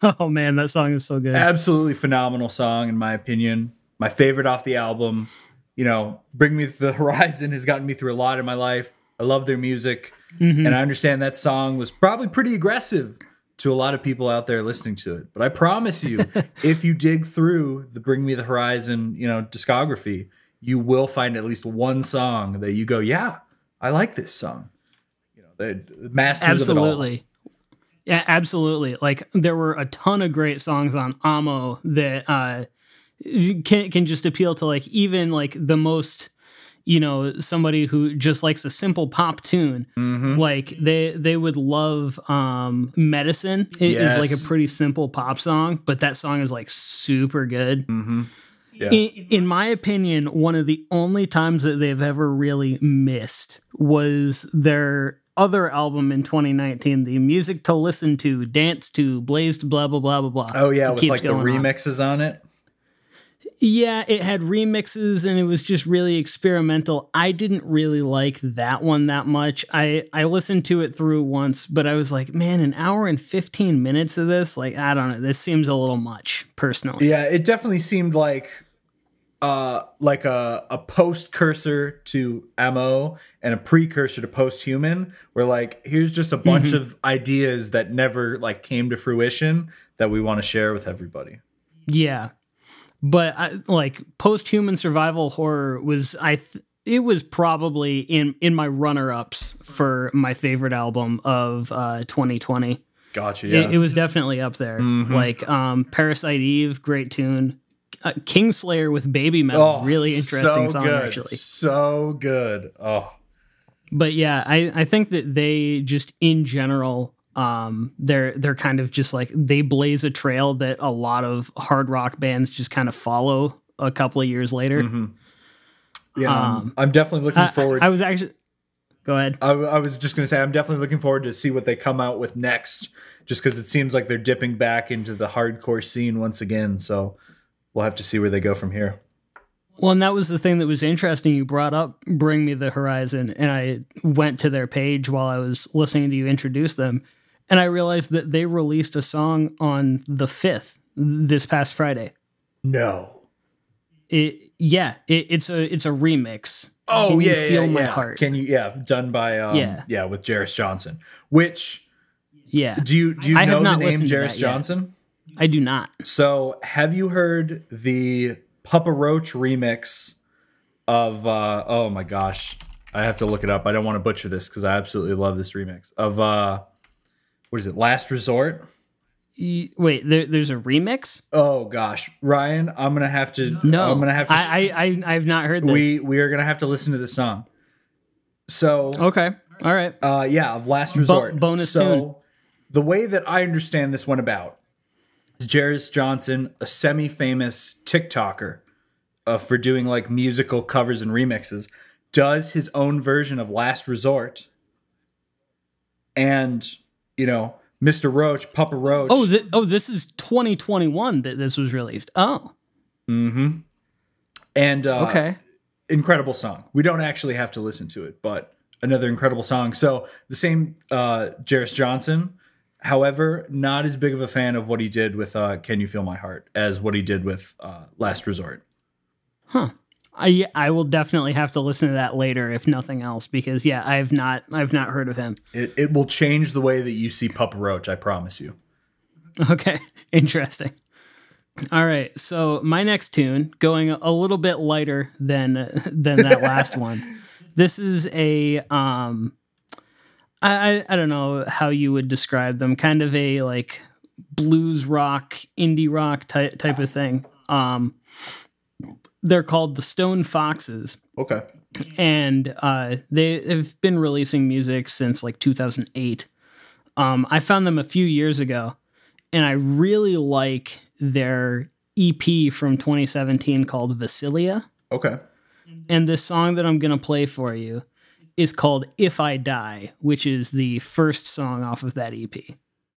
Oh man, that song is so good. Absolutely phenomenal song, in my opinion. My favorite off the album. You know, Bring Me to the Horizon has gotten me through a lot in my life. I love their music. Mhm. And I understand that song was probably pretty aggressive to a lot of people out there listening to it. But I promise you, if you dig through the Bring Me the Horizon, you know, discography, you will find at least one song that you go, yeah, I like this song. You know, the masters of it all. Absolutely. Yeah, absolutely. Like there were a ton of great songs on Amo that uh can can just appeal to like even like the most you know somebody who just likes a simple pop tune Mhm. like they they would love um medicine it is like a pretty simple pop song but that song is like super good mm-hmm. Yeah. in, in my opinion, one of the only times that they've ever really missed was their other album in 2019, the music to listen to, dance to, blazed, blah blah blah blah blah. Oh yeah, It with like the going on. remixes on it. Yeah, it had remixes and it was just really experimental. I didn't really like that one that much. I I listened to it through once, but I was like, man, an hour and 15 minutes of this, like I don't know, this seems a little much personally. Yeah, it definitely seemed like uh like a a post cursor to mo and a precursor to post human where like here's just a bunch of ideas that never like came to fruition that we want to share with everybody Yeah. But I, like post-human survival horror was I th- it was probably in in my runner-ups for my favorite album of uh 2020. gotcha yeah It, it was definitely up there. Mhm. Like um Parasite Eve, great tune. Uh, Kingslayer with Babymetal, really interesting Oh, so song good. actually. so good oh But yeah, I I think that they just in general um they're they're kind of just like they blaze a trail that a lot of hard rock bands just kind of follow a couple of years later. mhm. yeah I'm- Um, i'm definitely looking I- forward I, I was actually go ahead. I, I was just going to say, I'm definitely looking forward to see what they come out with next, just because it seems like they're dipping back into the hardcore scene once again. So we'll have to see where they go from here. Well, and that was the thing that was interesting. You brought up Bring Me the Horizon, and I went to their page while I was listening to you introduce them, and I realized that they released a song on the 5th this past Friday. No. It yeah, it, it's a it's a remix. Oh Can You yeah, feel yeah, my yeah. heart. Can you? Yeah, done by um, Yeah. yeah, with Jeris Johnson. Which Yeah. do you do you I have know the not name listened to Jeris that yet. I do not. So have you heard the Papa Roach remix of? uh Oh my gosh, I have to look it up. I don't want to butcher this because I absolutely love this remix of. uh What is it? Last Resort. Wait, there, there's a remix? Oh gosh, Ryan, I'm gonna have to. No, I'm gonna have to. I I, I I've not heard this. we we are gonna have to listen to the song. So okay, all right. Uh, yeah, of Last Resort. bonus so, tune. the way that I understand this went about is Jeris Johnson, a semi-famous TikToker uh, for doing like musical covers and remixes, does his own version of Last Resort, and you know, Mr. Roach, Papa Roach. Oh, th- oh, this is 2021 that this was released. Oh, mm-hmm. And uh, okay. incredible song. We don't actually have to listen to it, but another incredible song. So the same uh Jeris Johnson, however, not as big of a fan of what he did with uh Can You Feel My Heart as what he did with uh Last Resort. Huh. I I will definitely have to listen to that later, if nothing else, because yeah, I've not I've not heard of him. It it will change the way that you see Papa Roach, I promise you. Okay, interesting. All right, so my next tune, going a little bit lighter than than that last one. This is a um, I I don't know how you would describe them. Kind of a like blues rock, indie rock type type of thing. Um, they're called the Stone Foxes. Okay. and uh, they have been releasing music since like 2008. Um, I found them a few years ago, and I really like their EP from 2017 called Visalia. Okay. And this song that I'm going to play for you is called If I Die, which is the first song off of that EP.